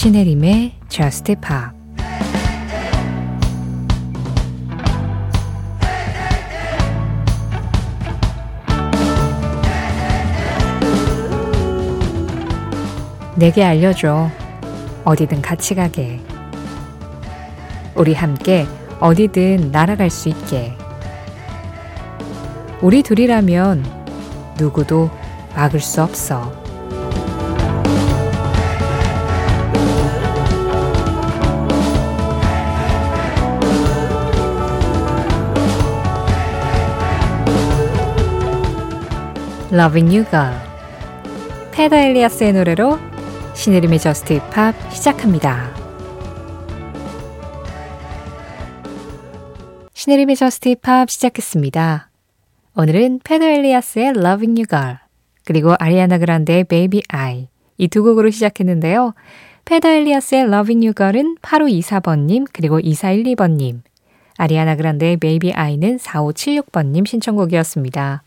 신혜림의 Just Pop 내게 알려줘. 어디든 같이 가게. 우리 함께 어디든 날아갈 수 있게. 우리 둘이라면 누구도 막을 수 없어. Loving You Girl Peder Elias의 노래로 신혜림의 Just Pop 시작합니다. 신혜림의 Just Pop 시작했습니다. 오늘은 페더 엘리아스의 Loving You Girl 그리고 아리아나 그란데의 Baby I 이 두 곡으로 시작했는데요. 페더 엘리아스의 Loving You Girl은 8524번님 그리고 2412번님 아리아나 그란데의 Baby I는 4576번님 신청곡이었습니다.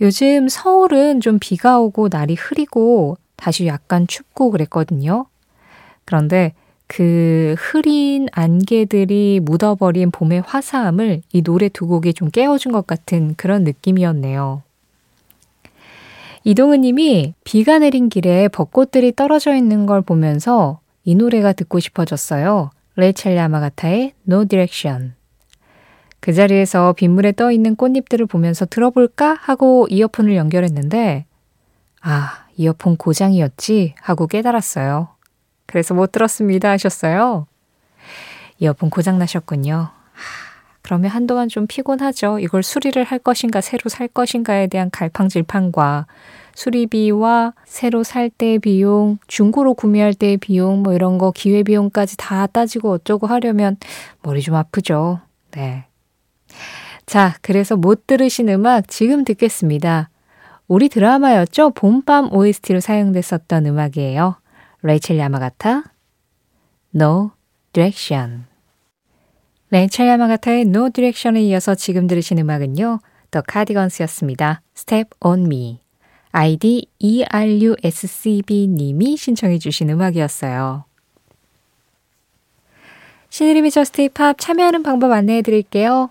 요즘 서울은 좀 비가 오고 날이 흐리고 다시 약간 춥고 그랬거든요. 그런데 그 흐린 안개들이 묻어버린 봄의 화사함을 이 노래 두 곡이 좀 깨워준 것 같은 그런 느낌이었네요. 이동은 님이 비가 내린 길에 벚꽃들이 떨어져 있는 걸 보면서 이 노래가 듣고 싶어졌어요. 레이첼 야마가타의 No Direction. 그 자리에서 빗물에 떠 있는 꽃잎들을 보면서 들어볼까 하고 이어폰을 연결했는데, 아, 이어폰 고장이었지 하고 깨달았어요. 그래서 못 들었습니다 하셨어요. 이어폰 고장 나셨군요. 그러면 한동안 좀 피곤하죠. 이걸 수리를 할 것인가, 새로 살 것인가에 대한 갈팡질팡과 수리비와 새로 살 때 비용, 중고로 구매할 때 비용, 뭐 이런 거 기회비용까지 다 따지고 어쩌고 하려면 머리 좀 아프죠. 네. 자, 그래서 못 들으신 음악 지금 듣겠습니다. 우리 드라마였죠? 봄밤 OST로 사용됐었던 음악이에요. 레이첼 야마가타, No Direction. 레이첼 야마가타의 No Direction에 이어서 지금 들으신 음악은요. The Cardigans였습니다. Step on Me. 아이디 ERUSCB 님이 신청해 주신 음악이었어요. 신혜림의 Just Pop 참여하는 방법 안내해 드릴게요.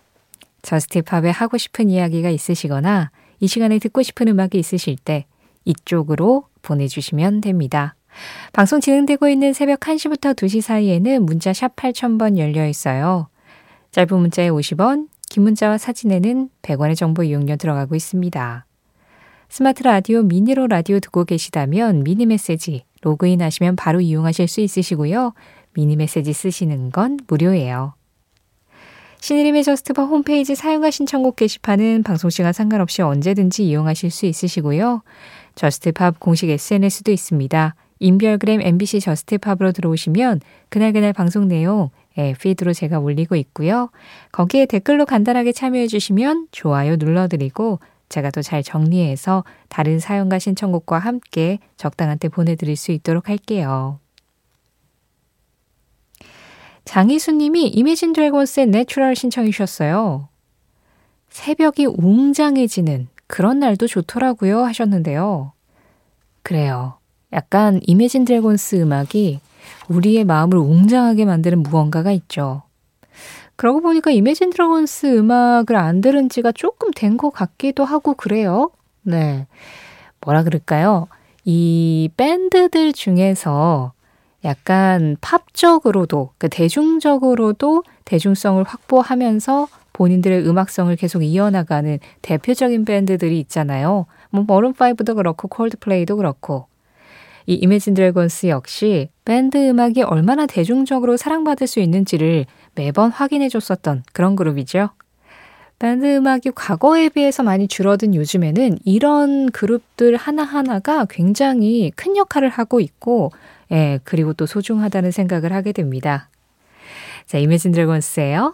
Just Pop에 하고 싶은 이야기가 있으시거나 이 시간에 듣고 싶은 음악이 있으실 때 이쪽으로 보내주시면 됩니다. 방송 진행되고 있는 새벽 1시부터 2시 사이에는 문자 샵 8000번 열려 있어요. 짧은 문자에 50원, 긴 문자와 사진에는 100원의 정보 이용료 들어가고 있습니다. 스마트 라디오 mini로 라디오 듣고 계시다면 미니 메시지 로그인 하시면 바로 이용하실 수 있으시고요. 미니 메시지 쓰시는 건 무료예요. 신혜림의 Just Pop 홈페이지 사연과 신청곡 게시판은 방송시간 상관없이 언제든지 이용하실 수 있으시고요. Just Pop 공식 SNS도 있습니다. 인별그램 MBC Just Pop으로 들어오시면 그날그날 방송 내용 예, feed로 제가 올리고 있고요. 거기에 댓글로 간단하게 참여해 주시면 좋아요 눌러드리고 제가 또 잘 정리해서 다른 사연과 신청곡과 함께 적당한 때 보내드릴 수 있도록 할게요. 장희수님이 Imagine Dragons의 Natural 신청해 주셨어요. 새벽이 웅장해지는 그런 날도 좋더라고요 하셨는데요. 그래요. 약간 Imagine Dragons 음악이 우리의 마음을 웅장하게 만드는 무언가가 있죠. 그러고 보니까 Imagine Dragons 음악을 안 들은 지가 조금 된 것 같기도 하고 그래요. 네. 뭐라 그럴까요? 이 밴드들 중에서 약간 팝적으로도, 그 대중적으로도 대중성을 확보하면서 본인들의 음악성을 계속 이어나가는 대표적인 밴드들이 있잖아요. 뭐 Maroon 5도 그렇고 Coldplay도 그렇고 이 Imagine Dragons 역시 밴드 음악이 얼마나 대중적으로 사랑받을 수 있는지를 매번 확인해 줬었던 그런 그룹이죠. 밴드 음악이 과거에 비해서 많이 줄어든 요즘에는 이런 그룹들 하나하나가 굉장히 큰 역할을 하고 있고 예, 그리고 또 소중하다는 생각을 하게 됩니다. 자, Imagine Dragons예요.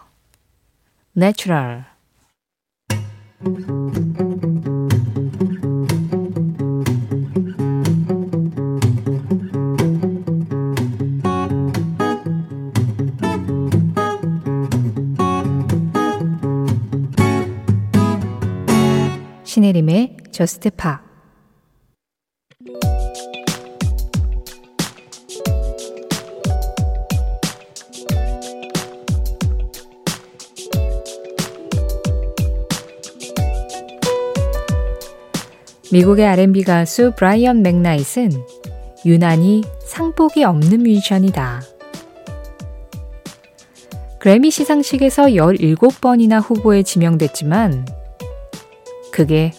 Natural. Just Pop 미국의 R&B 가수 Brian McKnight은 유난히 상복이 없는 뮤지션이다. 그래미 시상식에서 17번이나 후보에 지명됐지만 그게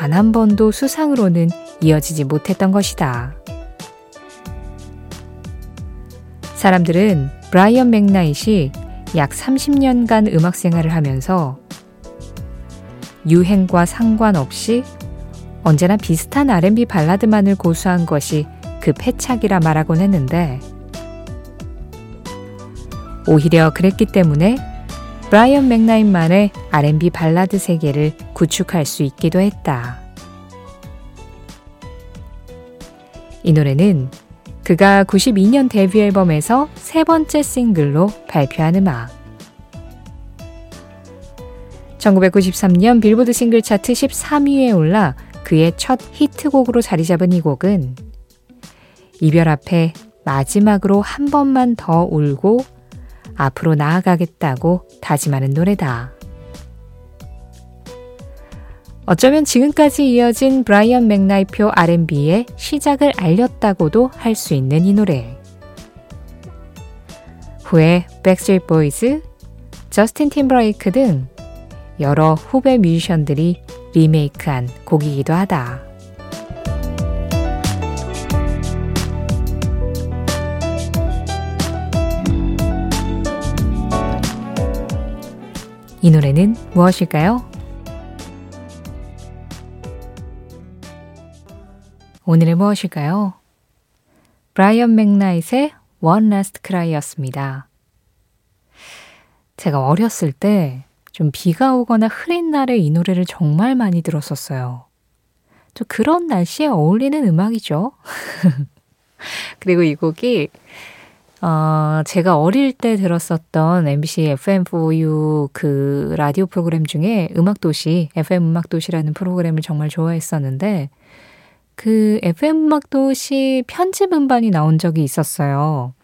단 한 번도 수상으로는 이어지지 못했던 것이다. 사람들은 브라이언 맥나잇이 약 30년간 음악 생활을 하면서 유행과 상관없이 언제나 비슷한 R&B 발라드만을 고수한 것이 그 패착이라 말하곤 했는데 오히려 그랬기 때문에 Brian McKnight만의 R&B 발라드 세계를 구축할 수 있기도 했다. 이 노래는 그가 92년 데뷔 앨범에서 세 번째 싱글로 발표한 음악. 1993년 빌보드 싱글 차트 13위에 올라 그의 첫 히트곡으로 자리 잡은 이 곡은 이별 앞에 마지막으로 한 번만 더 울고 앞으로 나아가겠다고 다짐하는 노래다. 어쩌면 지금까지 이어진 Brian McKnight표 R&B의 시작을 알렸다고도 할 수 있는 이 노래. 후에 Backstreet Boys, Justin Timberlake 등 여러 후배 뮤지션들이 리메이크한 곡이기도 하다. 이 노래는 무엇일까요? 오늘의 무엇일까요? 브라이언 맥나잇의 One Last Cry였습니다. 제가 어렸을 때 좀 비가 오거나 흐린 날에 이 노래를 정말 많이 들었었어요. 좀 그런 날씨에 어울리는 음악이죠. 그리고 이 곡이 어, 제가 어릴 때 들었었던 MBC FM4U 그 라디오 프로그램 중에 음악도시, FM 음악도시라는 프로그램을 정말 좋아했었는데, 그 FM 음악도시 편집 음반이 나온 적이 있었어요.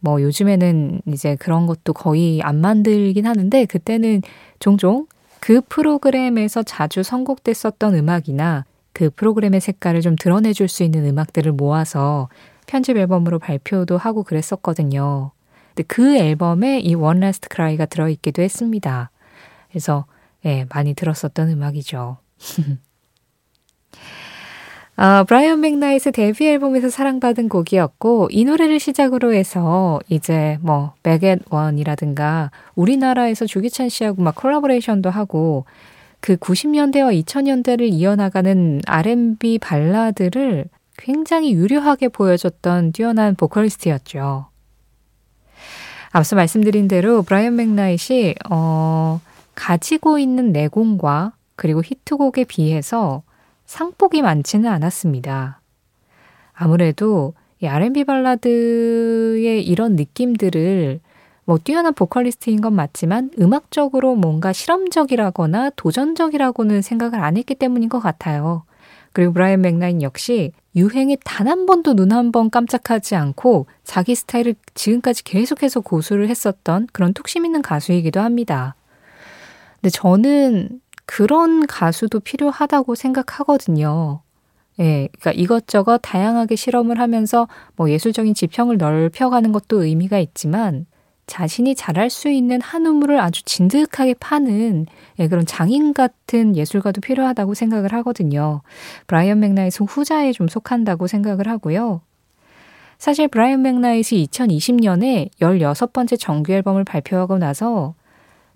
뭐 요즘에는 이제 그런 것도 거의 안 만들긴 하는데, 그때는 종종 그 프로그램에서 자주 선곡됐었던 음악이나 그 프로그램의 색깔을 좀 드러내줄 수 있는 음악들을 모아서 편집 앨범으로 발표도 하고 그랬었거든요. 근데 그 앨범에 이 One Last Cry가 들어있기도 했습니다. 그래서 예, 많이 들었었던 음악이죠. 아, 브라이언 맥나잇의 데뷔 앨범에서 사랑받은 곡이었고 이 노래를 시작으로 해서 이제 뭐 Back at One이라든가 우리나라에서 조규찬 씨하고 막 콜라보레이션도 하고 그 90년대와 2000년대를 이어나가는 R&B 발라드를 굉장히 유려하게 보여줬던 뛰어난 보컬리스트였죠. 앞서 말씀드린 대로 브라이언 맥나잇이 어, 가지고 있는 내공과 그리고 히트곡에 비해서 상복이 많지는 않았습니다. 아무래도 이 R&B 발라드의 이런 느낌들을 뭐 뛰어난 보컬리스트인 건 맞지만 음악적으로 뭔가 실험적이라거나 도전적이라고는 생각을 안 했기 때문인 것 같아요. 그리고 브라이언 맥나인 역시 유행에 단 한 번도 눈 한 번 깜짝하지 않고 자기 스타일을 지금까지 계속해서 고수를 했었던 그런 뚝심 있는 가수이기도 합니다. 근데 저는 그런 가수도 필요하다고 생각하거든요. 예, 그러니까 이것저것 다양하게 실험을 하면서 뭐 예술적인 지평을 넓혀가는 것도 의미가 있지만 자신이 잘할 수 있는 한 우물을 아주 진득하게 파는 예, 그런 장인 같은 예술가도 필요하다고 생각을 하거든요. 브라이언 맥나잇은 후자에 좀 속한다고 생각을 하고요. 사실 브라이언 맥나잇이 2020년에 16번째 정규 앨범을 발표하고 나서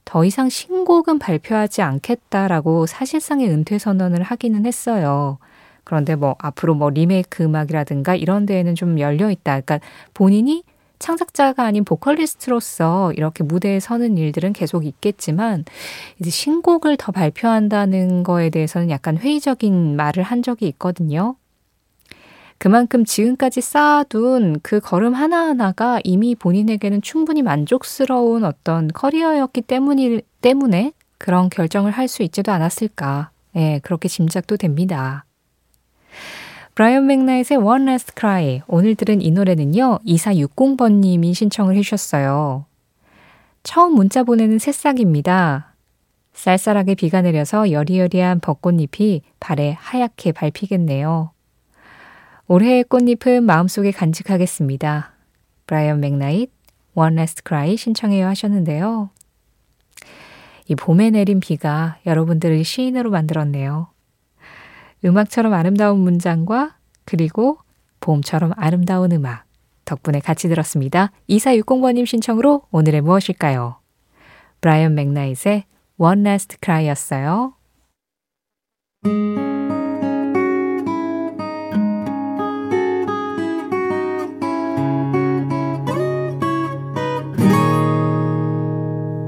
더 이상 신곡은 발표하지 않겠다라고 사실상의 은퇴 선언을 하기는 했어요. 그런데 뭐 앞으로 뭐 리메이크 음악이라든가 이런 데에는 좀 열려 있다. 그러니까 본인이 창작자가 아닌 보컬리스트로서 이렇게 무대에 서는 일들은 계속 있겠지만 이제 신곡을 더 발표한다는 거에 대해서는 약간 회의적인 말을 한 적이 있거든요. 그만큼 지금까지 쌓아둔 그 걸음 하나하나가 이미 본인에게는 충분히 만족스러운 어떤 커리어였기 때문이, 때문에 그런 결정을 할 수 있지도 않았을까. 예, 네, 그렇게 짐작도 됩니다. 브라이언 맥나잇의 One Last Cry. 오늘 들은 이 노래는요, 2460번님이 신청을 해주셨어요. 처음 문자 보내는 새싹입니다. 쌀쌀하게 비가 내려서 여리여리한 벚꽃잎이 발에 하얗게 밟히겠네요. 올해의 꽃잎은 마음속에 간직하겠습니다. 브라이언 맥나잇, One Last Cry 신청해요 하셨는데요. 이 봄에 내린 비가 여러분들을 시인으로 만들었네요. 음악처럼 아름다운 문장과 그리고 봄처럼 아름다운 음악 덕분에 같이 들었습니다. 2460번님 신청으로 오늘의 무엇일까요? 브라이언 맥나잇의 One Last Cry였어요.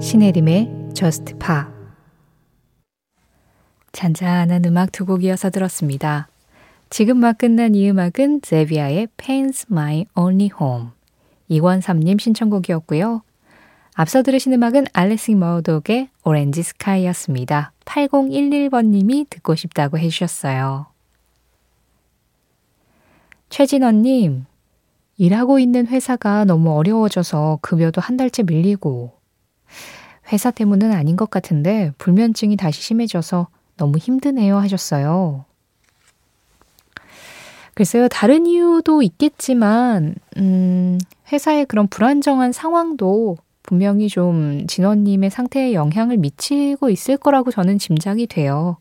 신혜림의 Just Pa 잔잔한 음악 두 곡 이어서 들었습니다. 지금 막 끝난 이 음악은 제비아의 Pain's My Only Home 이권삼님 신청곡이었고요. 앞서 들으신 음악은 알렉싱 머독의 오렌지 스카이였습니다. 8011번님이 듣고 싶다고 해주셨어요. 최진원님, 일하고 있는 회사가 너무 어려워져서 급여도 한 달째 밀리고, 회사 때문은 아닌 것 같은데 불면증이 다시 심해져서 너무 힘드네요 하셨어요. 글쎄요, 다른 이유도 있겠지만, 음, 회사의 그런 불안정한 상황도 분명히 좀 진원님의 상태에 영향을 미치고 있을 거라고 저는 짐작이 돼요.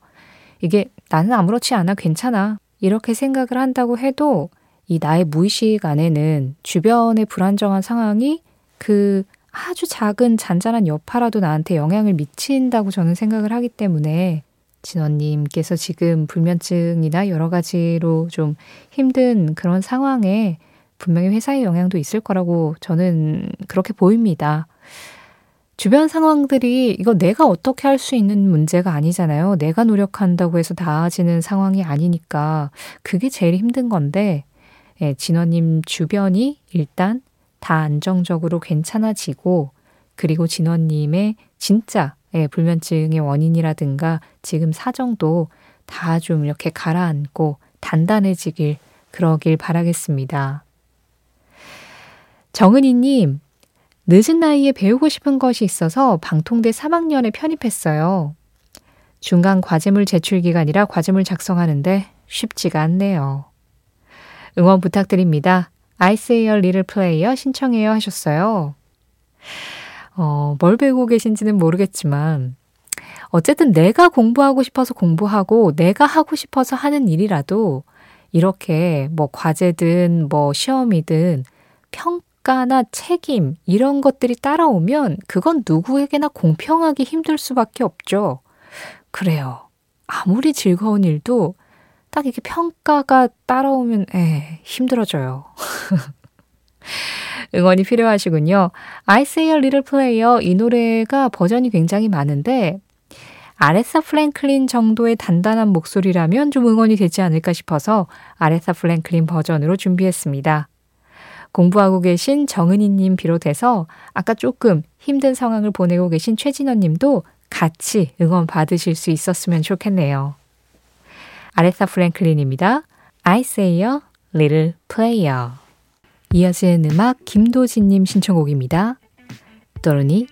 이게 나는 아무렇지 않아 괜찮아. 이렇게 생각을 한다고 해도 이 나의 무의식 안에는 주변의 불안정한 상황이 그 아주 작은 잔잔한 여파라도 나한테 영향을 미친다고 저는 생각을 하기 때문에 진원님께서 지금 불면증이나 여러 가지로 좀 힘든 그런 상황에 분명히 회사의 영향도 있을 거라고 저는 그렇게 보입니다. 주변 상황들이 이거 내가 어떻게 할 수 있는 문제가 아니잖아요. 내가 노력한다고 해서 나아지는 상황이 아니니까 그게 제일 힘든 건데 예, 진원님 주변이 일단 다 안정적으로 괜찮아지고 그리고 진원님의 진짜 예, 불면증의 원인이라든가 지금 사정도 다 좀 이렇게 가라앉고 단단해지길 그러길 바라겠습니다. 정은희님, 늦은 나이에 배우고 싶은 것이 있어서 방통대 3학년에 편입했어요. 중간 과제물 제출 기간이라 과제물 작성하는데 쉽지가 않네요. 응원 부탁드립니다. 아이스에어 리를 플레이어 신청해요 하셨어요. 어, 뭘 배우고 계신지는 모르겠지만, 어쨌든 내가 공부하고 싶어서 공부하고 내가 하고 싶어서 하는 일이라도 이렇게 뭐 과제든 뭐 시험이든 평가나 책임 이런 것들이 따라오면 그건 누구에게나 공평하기 힘들 수밖에 없죠. 그래요. 아무리 즐거운 일도 딱 이렇게 평가가 따라오면 에 힘들어져요. 응원이 필요하시군요. I Say a Little Prayer 이 노래가 버전이 굉장히 많은데 아레사 프랭클린 정도의 단단한 목소리라면 좀 응원이 되지 않을까 싶어서 아레사 프랭클린 버전으로 준비했습니다. 공부하고 계신 정은희님 비롯해서 아까 조금 힘든 상황을 보내고 계신 최진원 님도 같이 응원 받으실 수 있었으면 좋겠네요. 아레사 프랭클린입니다. I Say a Little Prayer. 이어지는 음악 김도진님 신청곡입니다. 또르니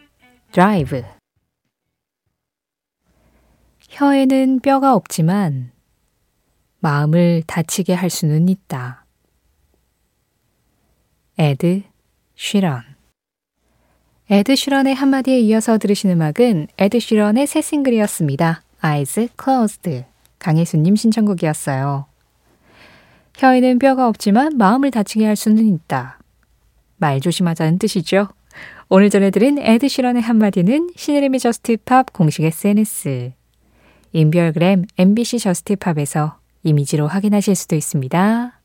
드라이브 혀에는 뼈가 없지만 마음을 다치게 할 수는 있다. 에드 쉬런 에드 쉬런의 한마디에 이어서 들으신 음악은 에드 쉬런의 새 싱글이었습니다. Eyes Closed 강혜수님 신청곡이었어요. 혀에는 뼈가 없지만 마음을 다치게 할 수는 있다. 말 조심하자는 뜻이죠. 오늘 전해드린 에드 시런의 한마디는 신혜림의 Just Pop 공식 SNS, 인별그램 MBC Just Pop에서 이미지로 확인하실 수도 있습니다.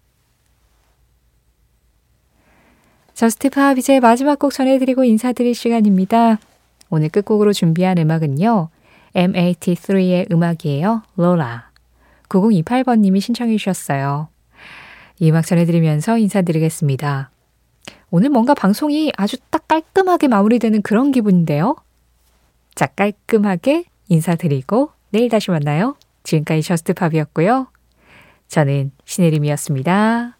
Just Pop 이제 마지막 곡 전해드리고 인사드릴 시간입니다. 오늘 끝곡으로 준비한 음악은요. M83의 음악이에요. Laura. 9028번님이 신청해 주셨어요. 이 음악 전해드리면서 인사드리겠습니다. 오늘 뭔가 방송이 아주 딱 깔끔하게 마무리되는 그런 기분인데요. 자, 깔끔하게 인사드리고 내일 다시 만나요. 지금까지 Just Pop이었고요. 저는 신혜림이었습니다.